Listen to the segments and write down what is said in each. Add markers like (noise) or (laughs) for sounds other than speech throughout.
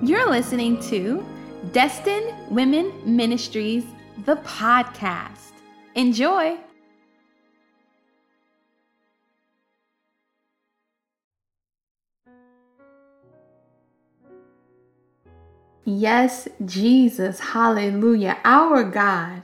You're listening to Destined Women Ministries, the podcast. Enjoy. Yes, Jesus, hallelujah, our God.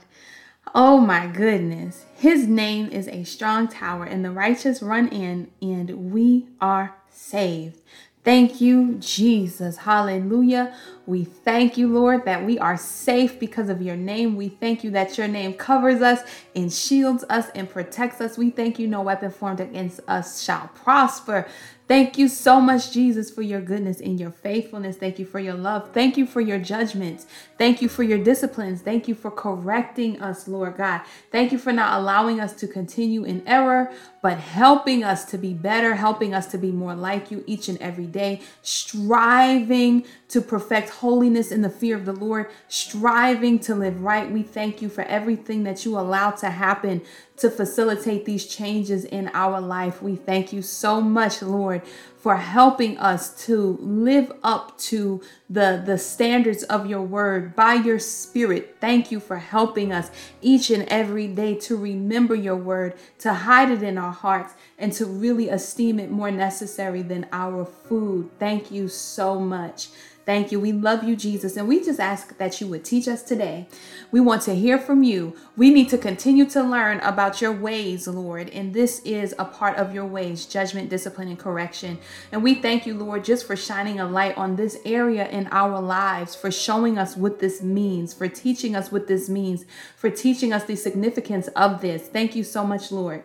Oh my goodness. His name is a strong tower, and the righteous run in, and we are saved. Thank you, Jesus. Hallelujah. We thank you, Lord, that we are safe because of your name. We thank you that your name covers us and shields us and protects us. We thank you, no weapon formed against us shall prosper. Thank you so much, Jesus, for your goodness and your faithfulness. Thank you for your love. Thank you for your judgments. Thank you for your disciplines. Thank you for correcting us, Lord God. Thank you for not allowing us to continue in error, but helping us to be better, helping us to be more like you each and every day, striving to perfect holiness in the fear of the Lord, striving to live right. We thank you for everything that you allow to happen to facilitate these changes in our life. We thank you so much, Lord, for helping us to live up to the, the standards of your word by your spirit. Thank you for helping us each and every day to remember your word, to hide it in our hearts, and to really esteem it more necessary than our food. Thank you so much. Thank you. We love you, Jesus. And we just ask that you would teach us today. We want to hear from you. We need to continue to learn about your ways, Lord. And this is a part of your ways judgment, discipline, and correction. And we thank you, Lord, just for shining a light on this area in our lives, for showing us what this means, for teaching us what this means, for teaching us the significance of this. Thank you so much, Lord.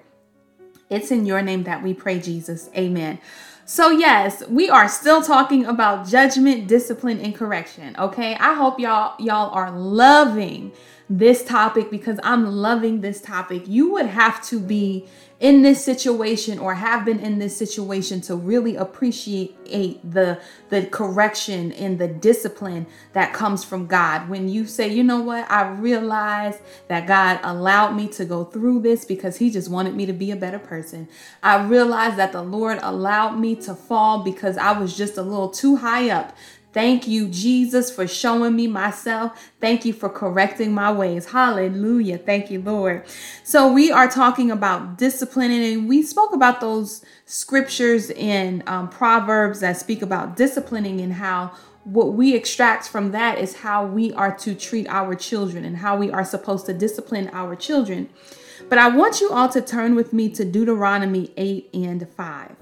It's in your name that we pray, Jesus. Amen. So, yes, we are still talking about judgment, discipline, and correction. Okay. I hope y'all y'all are loving this topic because I'm loving this topic. You would have to be in this situation or have been in this situation to really appreciate the the correction and the discipline that comes from God. When you say, "You know what? I realize that God allowed me to go through this because he just wanted me to be a better person. I realize that the Lord allowed me to fall because I was just a little too high up Thank you, Jesus, for showing me myself. Thank you for correcting my ways. Hallelujah. Thank you, Lord. So, we are talking about disciplining, and we spoke about those scriptures in um, Proverbs that speak about disciplining and how what we extract from that is how we are to treat our children and how we are supposed to discipline our children. But I want you all to turn with me to Deuteronomy 8 and 5.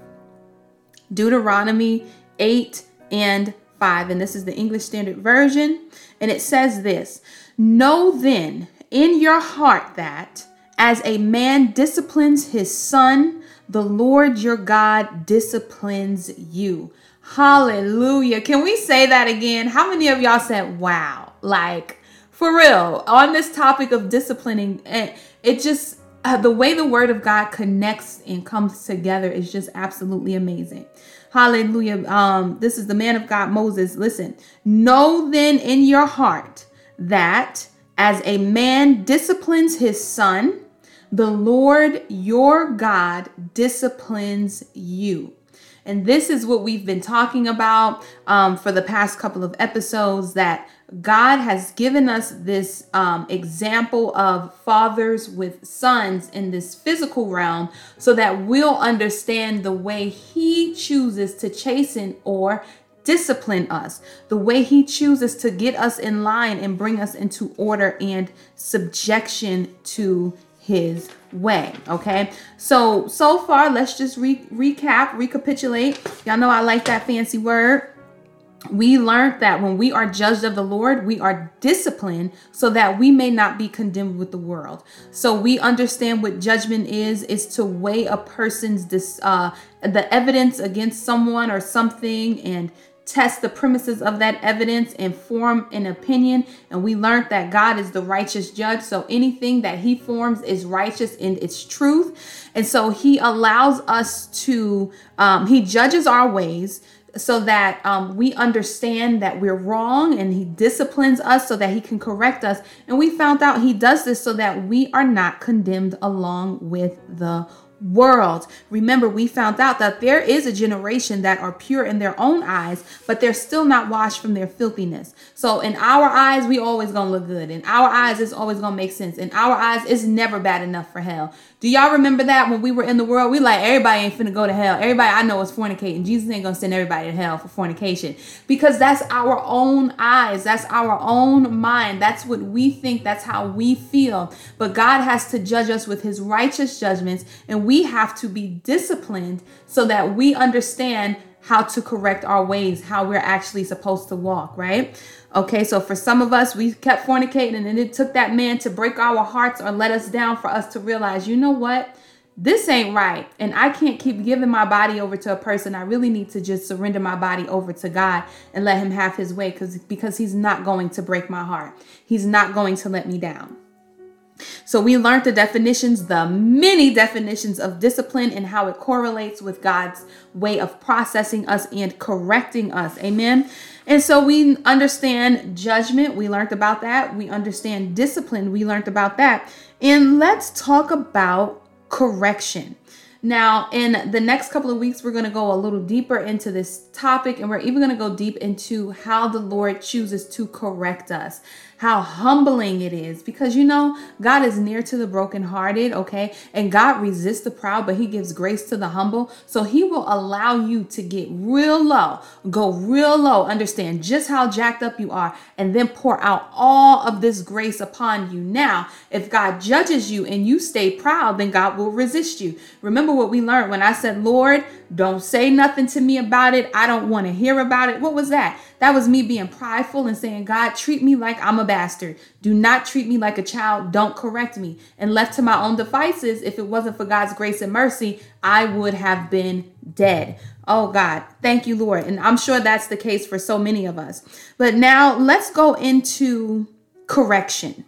Deuteronomy 8 and 5, and this is the English Standard Version. And it says this Know then in your heart that as a man disciplines his son, the Lord your God disciplines you. Hallelujah. Can we say that again? How many of y'all said, wow? Like, for real, on this topic of disciplining, eh, it just, uh, the way the word of God connects and comes together is just absolutely amazing. Hallelujah. Um, this is the man of God, Moses. Listen, know then in your heart that as a man disciplines his son, the Lord your God disciplines you. And this is what we've been talking about um, for the past couple of episodes that God has given us this um, example of fathers with sons in this physical realm so that we'll understand the way He chooses to chasten or discipline us, the way He chooses to get us in line and bring us into order and subjection to His way. Okay, so so far, let's just re- recap, recapitulate. Y'all know I like that fancy word we learned that when we are judged of the Lord, we are disciplined so that we may not be condemned with the world. So we understand what judgment is is to weigh a person's dis, uh, the evidence against someone or something and test the premises of that evidence and form an opinion. And we learned that God is the righteous judge. So anything that he forms is righteous in its truth. And so he allows us to, um, he judges our ways so that um, we understand that we're wrong and he disciplines us so that he can correct us. And we found out he does this so that we are not condemned along with the world. Remember, we found out that there is a generation that are pure in their own eyes, but they're still not washed from their filthiness. So in our eyes, we always gonna look good. In our eyes, it's always gonna make sense. In our eyes, it's never bad enough for hell. Do y'all remember that when we were in the world? We like everybody ain't finna go to hell. Everybody I know is fornicating. Jesus ain't gonna send everybody to hell for fornication because that's our own eyes. That's our own mind. That's what we think. That's how we feel. But God has to judge us with His righteous judgments, and we have to be disciplined so that we understand how to correct our ways, how we're actually supposed to walk, right? Okay, so for some of us, we kept fornicating and it took that man to break our hearts or let us down for us to realize, you know what? This ain't right. And I can't keep giving my body over to a person. I really need to just surrender my body over to God and let him have his way because because he's not going to break my heart. He's not going to let me down. So we learned the definitions, the many definitions of discipline and how it correlates with God's way of processing us and correcting us. Amen. And so we understand judgment. We learned about that. We understand discipline. We learned about that. And let's talk about correction. Now, in the next couple of weeks, we're going to go a little deeper into this topic, and we're even going to go deep into how the Lord chooses to correct us how humbling it is because you know God is near to the brokenhearted, okay? And God resists the proud, but He gives grace to the humble. So He will allow you to get real low, go real low, understand just how jacked up you are, and then pour out all of this grace upon you. Now, if God judges you and you stay proud, then God will resist you. Remember what we learned when I said, Lord, don't say nothing to me about it. I don't want to hear about it. What was that? That was me being prideful and saying, God, treat me like I'm a bastard. Do not treat me like a child. Don't correct me. And left to my own devices, if it wasn't for God's grace and mercy, I would have been dead. Oh God, thank you, Lord. And I'm sure that's the case for so many of us. But now let's go into correction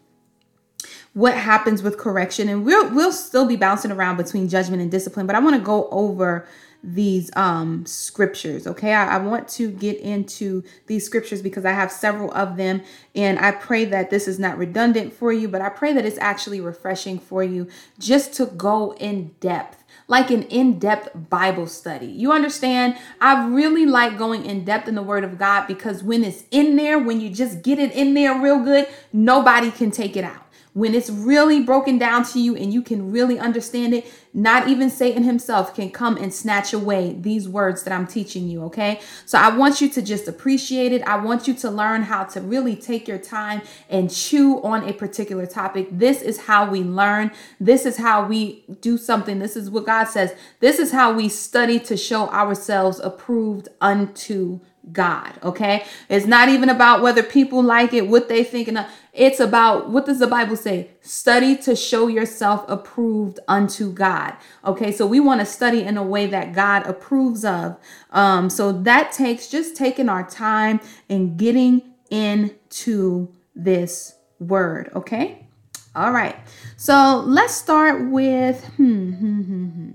what happens with correction and we'll we'll still be bouncing around between judgment and discipline but i want to go over these um scriptures okay? I, I, want to get into these scriptures because i have several of them and i pray that this is not redundant for you but i pray that it's actually refreshing for you just to go in depth like an in-depth bible study. You understand? I really like going in depth in the word of god because when it's in there when you just get it in there real good nobody can take it out when it's really broken down to you and you can really understand it, not even Satan himself can come and snatch away these words that I'm teaching you, okay? So I want you to just appreciate it. I want you to learn how to really take your time and chew on a particular topic. This is how we learn. This is how we do something. This is what God says. This is how we study to show ourselves approved unto God, okay? It's not even about whether people like it, what they think. And it's about what does the Bible say? Study to show yourself approved unto God. Okay, so we want to study in a way that God approves of. Um, so that takes just taking our time and getting into this word. Okay, all right. So let's start with hmm, hmm, hmm, hmm.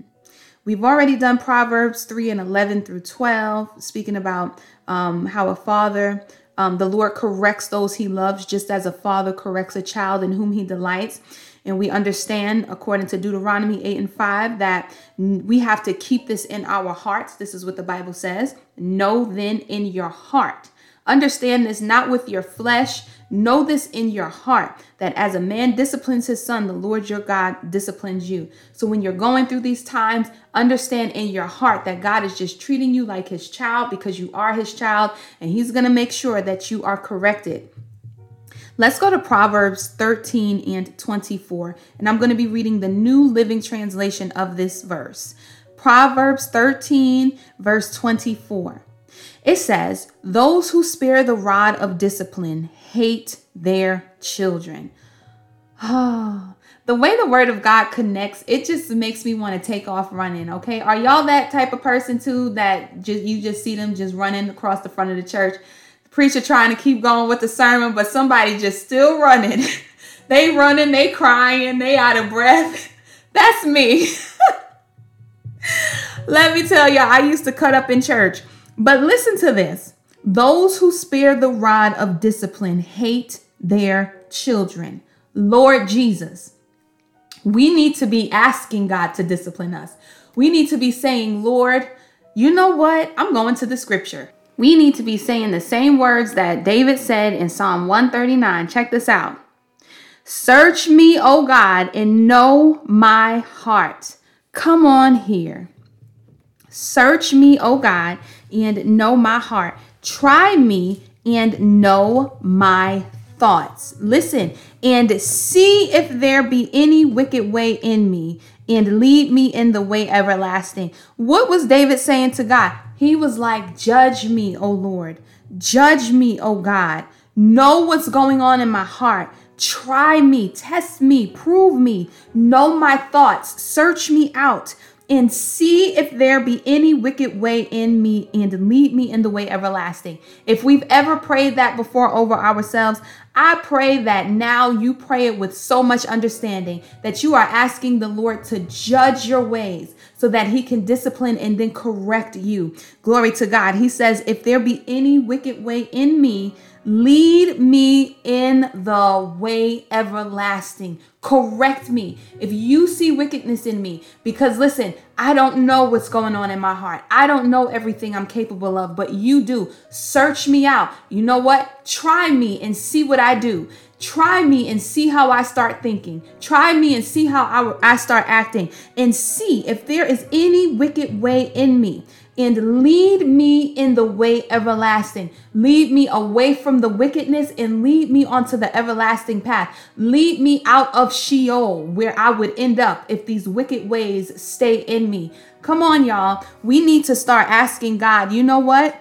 We've already done Proverbs 3 and 11 through 12, speaking about um, how a father, um, the Lord corrects those he loves, just as a father corrects a child in whom he delights. And we understand, according to Deuteronomy 8 and 5, that we have to keep this in our hearts. This is what the Bible says. Know then in your heart. Understand this not with your flesh, Know this in your heart that as a man disciplines his son, the Lord your God disciplines you. So when you're going through these times, understand in your heart that God is just treating you like his child because you are his child and he's going to make sure that you are corrected. Let's go to Proverbs 13 and 24, and I'm going to be reading the New Living Translation of this verse. Proverbs 13, verse 24. It says, Those who spare the rod of discipline hate their children. Oh, the way the word of God connects, it just makes me want to take off running. Okay. Are y'all that type of person too that just you just see them just running across the front of the church? The preacher trying to keep going with the sermon, but somebody just still running. (laughs) they running, they crying, they out of breath. (laughs) That's me. (laughs) Let me tell y'all, I used to cut up in church. But listen to this. Those who spare the rod of discipline hate their children. Lord Jesus, We need to be asking God to discipline us. We need to be saying, Lord, you know what? I'm going to the scripture. We need to be saying the same words that David said in Psalm 139. Check this out. Search me, O God, and know my heart. Come on here. Search me, O God, and know my heart. Try me and know my thoughts. Listen, and see if there be any wicked way in me, and lead me in the way everlasting. What was David saying to God? He was like, Judge me, O Lord. Judge me, O God. Know what's going on in my heart. Try me, test me, prove me, know my thoughts, search me out and see if there be any wicked way in me and lead me in the way everlasting. If we've ever prayed that before over ourselves, I pray that now you pray it with so much understanding that you are asking the Lord to judge your ways so that he can discipline and then correct you. Glory to God. He says, If there be any wicked way in me, Lead me in the way everlasting. Correct me if you see wickedness in me. Because listen, I don't know what's going on in my heart. I don't know everything I'm capable of, but you do. Search me out. You know what? Try me and see what I do. Try me and see how I start thinking. Try me and see how I, I start acting. And see if there is any wicked way in me and lead me in the way everlasting. Lead me away from the wickedness and lead me onto the everlasting path. Lead me out of Sheol, where I would end up if these wicked ways stay in me. Come on, y'all. We need to start asking God, you know what?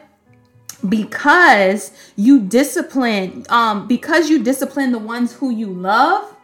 Because you discipline, um, because you discipline the ones who you love,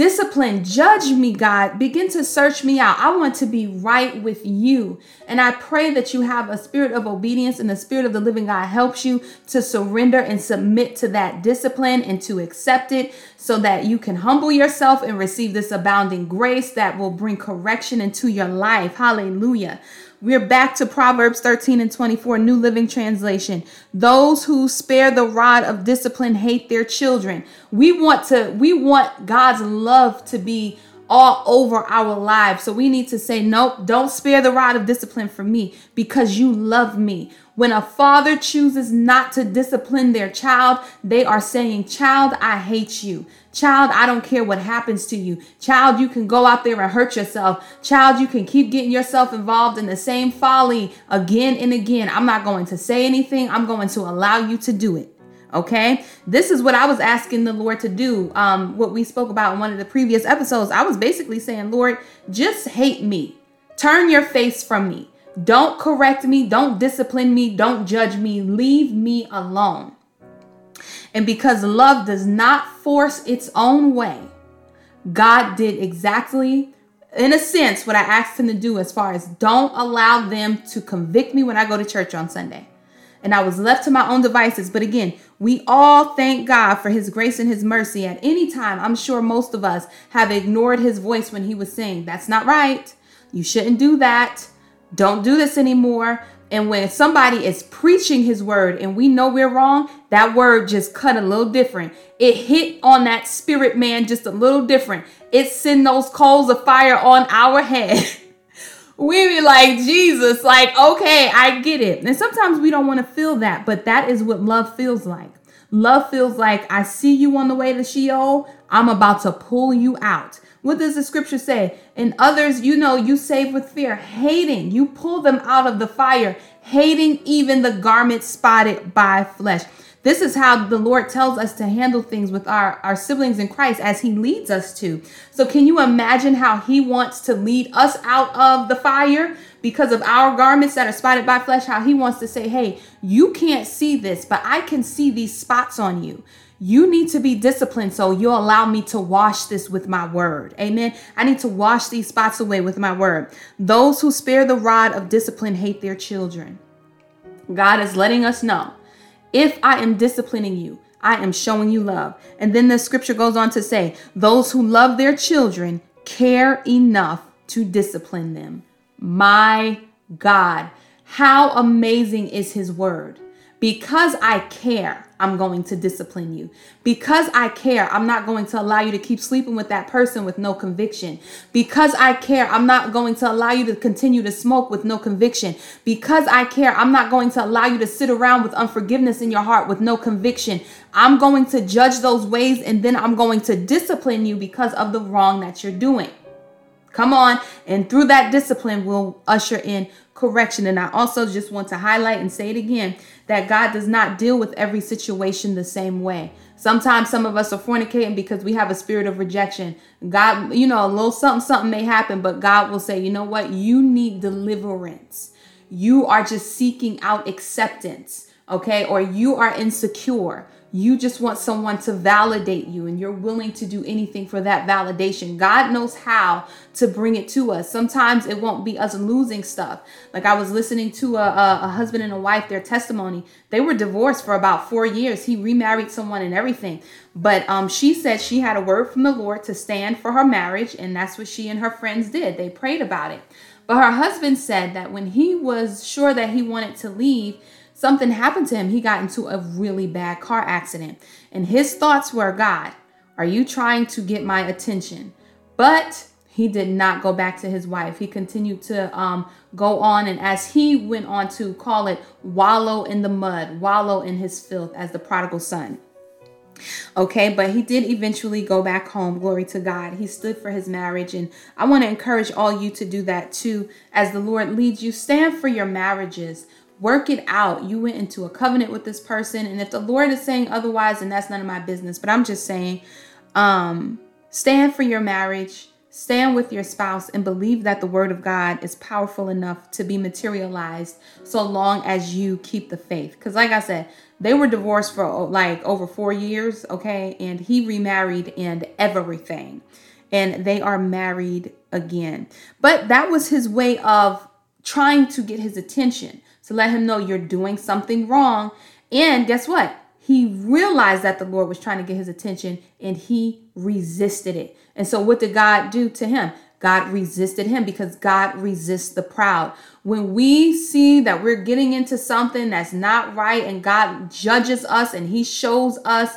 Discipline, judge me, God. Begin to search me out. I want to be right with you. And I pray that you have a spirit of obedience and the spirit of the living God helps you to surrender and submit to that discipline and to accept it so that you can humble yourself and receive this abounding grace that will bring correction into your life. Hallelujah. We're back to Proverbs 13 and 24, New Living Translation. Those who spare the rod of discipline hate their children. We want to, we want God's love to be all over our lives. So we need to say, nope, don't spare the rod of discipline for me because you love me. When a father chooses not to discipline their child, they are saying, Child, I hate you. Child, I don't care what happens to you. Child, you can go out there and hurt yourself. Child, you can keep getting yourself involved in the same folly again and again. I'm not going to say anything. I'm going to allow you to do it. Okay. This is what I was asking the Lord to do. Um, what we spoke about in one of the previous episodes. I was basically saying, Lord, just hate me. Turn your face from me. Don't correct me. Don't discipline me. Don't judge me. Leave me alone. And because love does not force its own way, God did exactly, in a sense, what I asked him to do as far as don't allow them to convict me when I go to church on Sunday. And I was left to my own devices. But again, we all thank God for his grace and his mercy. At any time, I'm sure most of us have ignored his voice when he was saying, That's not right. You shouldn't do that. Don't do this anymore. And when somebody is preaching his word and we know we're wrong, that word just cut a little different. It hit on that spirit man just a little different. It sent those coals of fire on our head. (laughs) we be like, Jesus, like, okay, I get it. And sometimes we don't want to feel that, but that is what love feels like. Love feels like I see you on the way to Sheol. I'm about to pull you out. What does the scripture say? And others, you know, you save with fear, hating. You pull them out of the fire, hating even the garment spotted by flesh. This is how the Lord tells us to handle things with our, our siblings in Christ as He leads us to. So, can you imagine how He wants to lead us out of the fire because of our garments that are spotted by flesh? How He wants to say, Hey, you can't see this, but I can see these spots on you. You need to be disciplined so you'll allow me to wash this with my word. Amen. I need to wash these spots away with my word. Those who spare the rod of discipline hate their children. God is letting us know if I am disciplining you, I am showing you love. And then the scripture goes on to say, those who love their children care enough to discipline them. My God, how amazing is his word. Because I care, I'm going to discipline you. Because I care, I'm not going to allow you to keep sleeping with that person with no conviction. Because I care, I'm not going to allow you to continue to smoke with no conviction. Because I care, I'm not going to allow you to sit around with unforgiveness in your heart with no conviction. I'm going to judge those ways and then I'm going to discipline you because of the wrong that you're doing. Come on. And through that discipline, we'll usher in correction. And I also just want to highlight and say it again that God does not deal with every situation the same way. Sometimes some of us are fornicating because we have a spirit of rejection. God, you know, a little something, something may happen, but God will say, you know what? You need deliverance. You are just seeking out acceptance, okay? Or you are insecure you just want someone to validate you and you're willing to do anything for that validation. God knows how to bring it to us. Sometimes it won't be us losing stuff. Like I was listening to a, a, a husband and a wife, their testimony. They were divorced for about four years. He remarried someone and everything. But um, she said she had a word from the Lord to stand for her marriage. And that's what she and her friends did. They prayed about it. But her husband said that when he was sure that he wanted to leave, something happened to him. He got into a really bad car accident. And his thoughts were, God, are you trying to get my attention? But he did not go back to his wife. He continued to um, go on. And as he went on to call it, wallow in the mud, wallow in his filth as the prodigal son. Okay, but he did eventually go back home. Glory to God. He stood for his marriage. And I want to encourage all you to do that too. As the Lord leads you, stand for your marriages work it out. You went into a covenant with this person. And if the Lord is saying otherwise, then that's none of my business. But I'm just saying, um, stand for your marriage, stand with your spouse, and believe that the word of God is powerful enough to be materialized so long as you keep the faith. Because, like I said, they were divorced for like over four years, okay? And he remarried and everything. And they are married again. But that was his way of trying to get his attention to let him know you're doing something wrong. And guess what? He realized that the Lord was trying to get his attention and he resisted it. And so, what did God do to him? God resisted him because God resists the proud. When we see that we're getting into something that's not right and God judges us and he shows us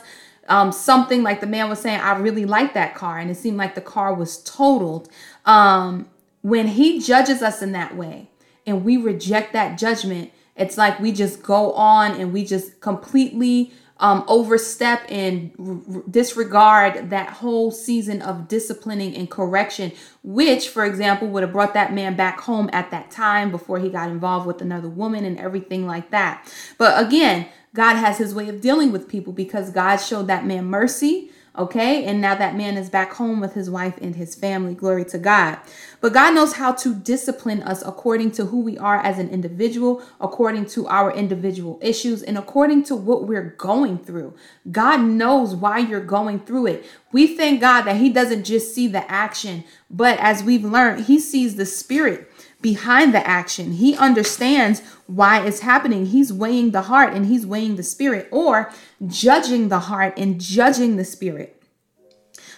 um, something like the man was saying, I really like that car, and it seemed like the car was totaled. Um, when he judges us in that way, and we reject that judgment, it's like we just go on and we just completely um, overstep and r- disregard that whole season of disciplining and correction, which, for example, would have brought that man back home at that time before he got involved with another woman and everything like that. But again, God has his way of dealing with people because God showed that man mercy Okay. And now that man is back home with his wife and his family. Glory to God. But God knows how to discipline us according to who we are as an individual, according to our individual issues, and according to what we're going through. God knows why you're going through it. We thank God that He doesn't just see the action, but as we've learned, He sees the spirit behind the action. He understands why it's happening. He's weighing the heart and he's weighing the spirit or judging the heart and judging the spirit.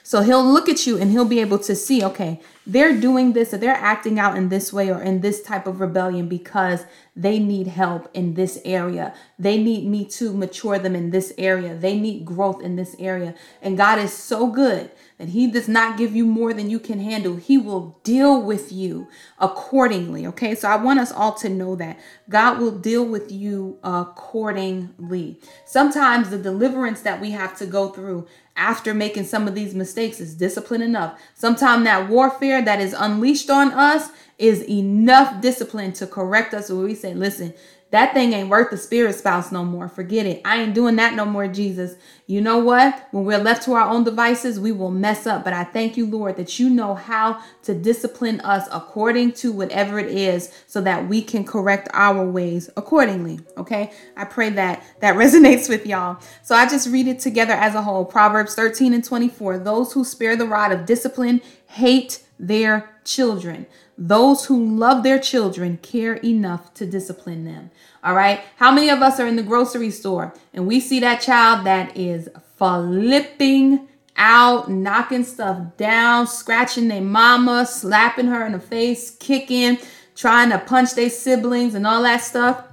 So he'll look at you and he'll be able to see, okay, they're doing this or they're acting out in this way or in this type of rebellion because they need help in this area. They need me to mature them in this area. They need growth in this area. And God is so good that He does not give you more than you can handle. He will deal with you accordingly. Okay, so I want us all to know that God will deal with you accordingly. Sometimes the deliverance that we have to go through after making some of these mistakes is discipline enough. Sometimes that warfare that is unleashed on us is enough discipline to correct us where we say, listen, that thing ain't worth the spirit spouse no more. Forget it. I ain't doing that no more, Jesus. You know what? When we're left to our own devices, we will mess up. But I thank you, Lord, that you know how to discipline us according to whatever it is so that we can correct our ways accordingly. Okay? I pray that that (laughs) resonates with y'all. So I just read it together as a whole. Proverbs 13 and 24. Those who spare the rod of discipline hate their children. Those who love their children care enough to discipline them. All right. How many of us are in the grocery store and we see that child that is flipping out, knocking stuff down, scratching their mama, slapping her in the face, kicking, trying to punch their siblings and all that stuff?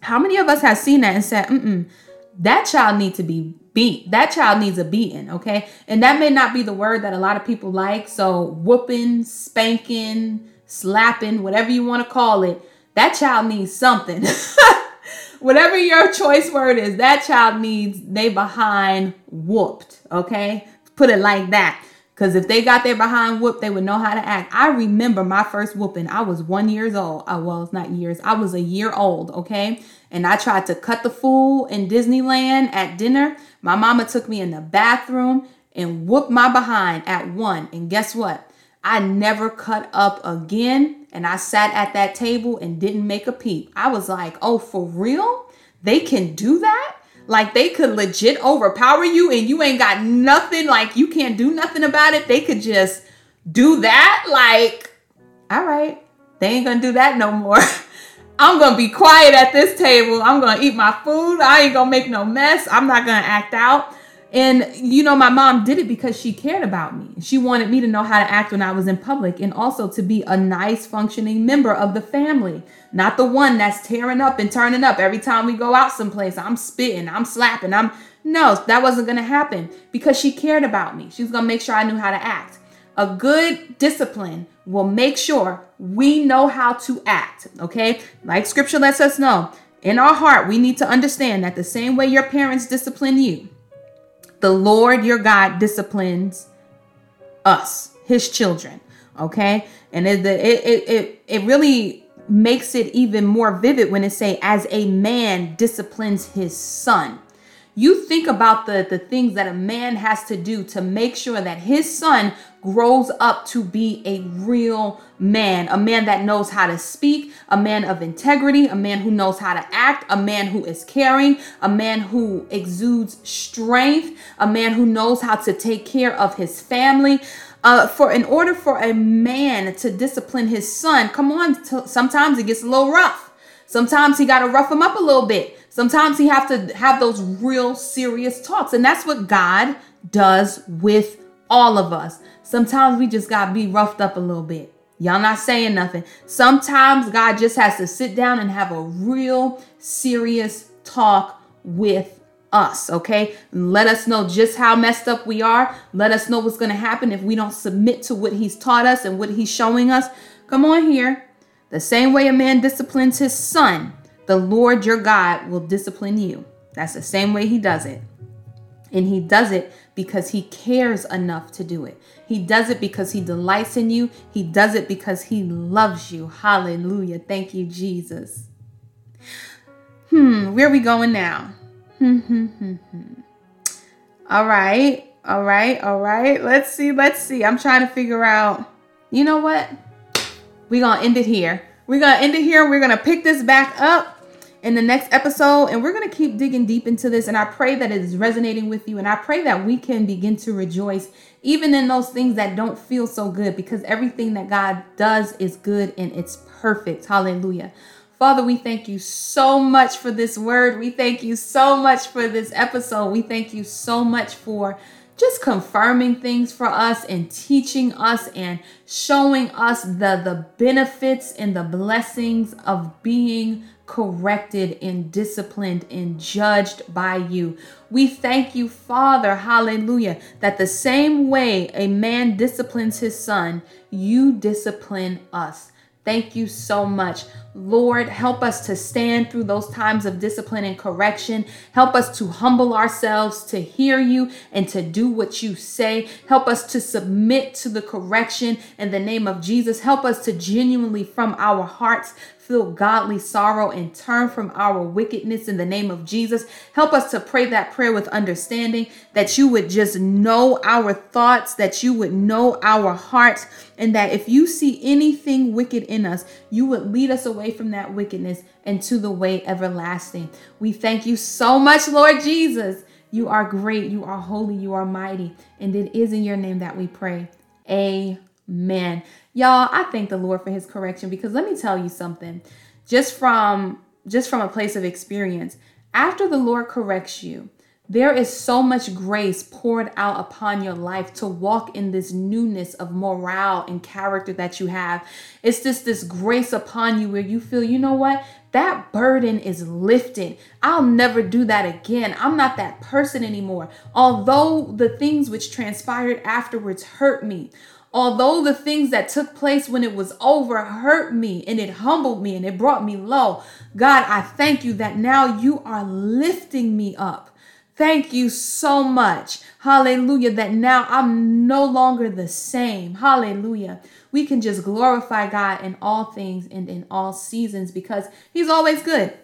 How many of us have seen that and said, mm that child needs to be beat. That child needs a beating, okay? And that may not be the word that a lot of people like. So whooping, spanking, slapping, whatever you want to call it, that child needs something. (laughs) whatever your choice word is, that child needs they behind whooped, okay? Put it like that. Because if they got their behind whooped, they would know how to act. I remember my first whooping. I was one years old. I, well, it's not years. I was a year old, okay? And I tried to cut the fool in Disneyland at dinner. My mama took me in the bathroom and whooped my behind at one. And guess what? I never cut up again. And I sat at that table and didn't make a peep. I was like, oh, for real? They can do that? Like they could legit overpower you and you ain't got nothing, like you can't do nothing about it. They could just do that. Like, all right, they ain't gonna do that no more. (laughs) I'm gonna be quiet at this table. I'm gonna eat my food. I ain't gonna make no mess. I'm not gonna act out. And you know, my mom did it because she cared about me. She wanted me to know how to act when I was in public and also to be a nice, functioning member of the family. Not the one that's tearing up and turning up every time we go out someplace. I'm spitting, I'm slapping, I'm no, that wasn't gonna happen because she cared about me. She was gonna make sure I knew how to act. A good discipline will make sure we know how to act. Okay, like scripture lets us know. In our heart, we need to understand that the same way your parents discipline you, the Lord your God disciplines us, his children. Okay. And it, it, it, it really makes it even more vivid when it say, as a man disciplines his son. You think about the, the things that a man has to do to make sure that his son grows up to be a real man, a man that knows how to speak, a man of integrity, a man who knows how to act, a man who is caring, a man who exudes strength, a man who knows how to take care of his family. Uh, for in order for a man to discipline his son, come on, t- sometimes it gets a little rough. Sometimes he got to rough him up a little bit. Sometimes he have to have those real serious talks. And that's what God does with all of us. Sometimes we just got to be roughed up a little bit. Y'all not saying nothing. Sometimes God just has to sit down and have a real serious talk with us, okay? Let us know just how messed up we are. Let us know what's going to happen if we don't submit to what he's taught us and what he's showing us. Come on here. The same way a man disciplines his son, the Lord your God will discipline you. That's the same way he does it. And he does it because he cares enough to do it. He does it because he delights in you. He does it because he loves you. Hallelujah. Thank you, Jesus. Hmm, where are we going now? Hmm, hmm, hmm. All right. All right. All right. Let's see. Let's see. I'm trying to figure out. You know what? We're going to end it here. We're going to end it here. We're going to pick this back up in the next episode and we're going to keep digging deep into this and i pray that it is resonating with you and i pray that we can begin to rejoice even in those things that don't feel so good because everything that god does is good and it's perfect hallelujah Father, we thank you so much for this word. We thank you so much for this episode. We thank you so much for just confirming things for us and teaching us and showing us the, the benefits and the blessings of being corrected and disciplined and judged by you. We thank you, Father, hallelujah, that the same way a man disciplines his son, you discipline us. Thank you so much. Lord, help us to stand through those times of discipline and correction. Help us to humble ourselves to hear you and to do what you say. Help us to submit to the correction in the name of Jesus. Help us to genuinely, from our hearts, feel godly sorrow and turn from our wickedness in the name of Jesus. Help us to pray that prayer with understanding that you would just know our thoughts, that you would know our hearts, and that if you see anything wicked in us, you would lead us away from that wickedness and to the way everlasting. We thank you so much, Lord Jesus. You are great, you are holy, you are mighty, and it is in your name that we pray. Amen. Man, y'all, I thank the Lord for his correction because let me tell you something. Just from just from a place of experience, after the Lord corrects you, there is so much grace poured out upon your life to walk in this newness of morale and character that you have. It's just this grace upon you where you feel, you know what? that burden is lifted. I'll never do that again. I'm not that person anymore. Although the things which transpired afterwards hurt me, although the things that took place when it was over hurt me and it humbled me and it brought me low, God, I thank you that now you are lifting me up. Thank you so much. Hallelujah. That now I'm no longer the same. Hallelujah. We can just glorify God in all things and in all seasons because He's always good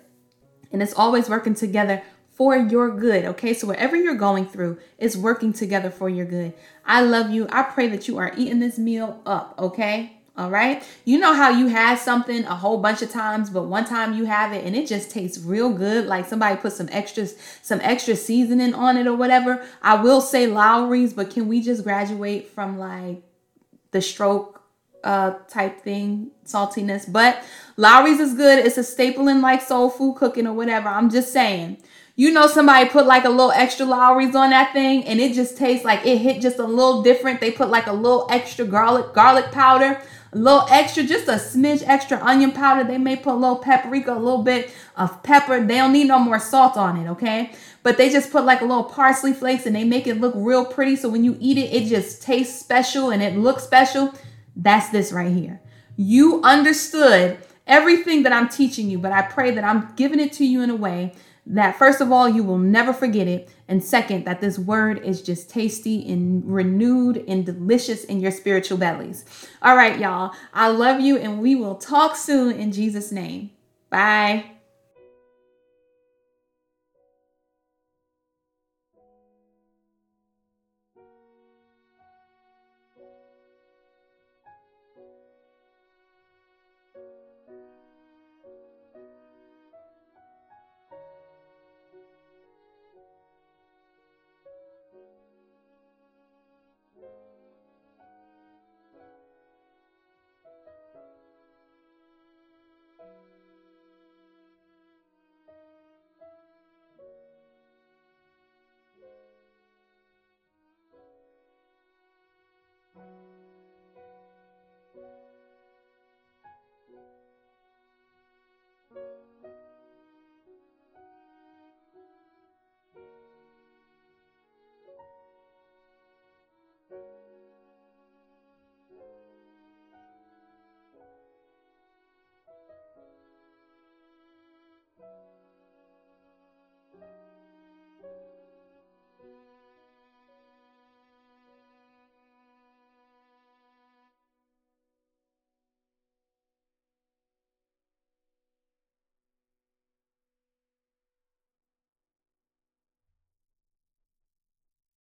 and it's always working together for your good. Okay. So whatever you're going through is working together for your good. I love you. I pray that you are eating this meal up. Okay. All right. You know how you had something a whole bunch of times, but one time you have it and it just tastes real good. Like somebody put some extras, some extra seasoning on it or whatever. I will say Lawry's, but can we just graduate from like the stroke uh type thing, saltiness? But Lawry's is good. It's a staple in like soul food cooking or whatever. I'm just saying. You know, somebody put like a little extra Lawry's on that thing and it just tastes like it hit just a little different. They put like a little extra garlic, garlic powder a little extra, just a smidge extra onion powder. They may put a little paprika, a little bit of pepper. They don't need no more salt on it, okay? But they just put like a little parsley flakes and they make it look real pretty. So when you eat it, it just tastes special and it looks special. That's this right here. You understood everything that I'm teaching you, but I pray that I'm giving it to you in a way that first of all, you will never forget it. And second, that this word is just tasty and renewed and delicious in your spiritual bellies. All right, y'all. I love you, and we will talk soon in Jesus' name. Bye.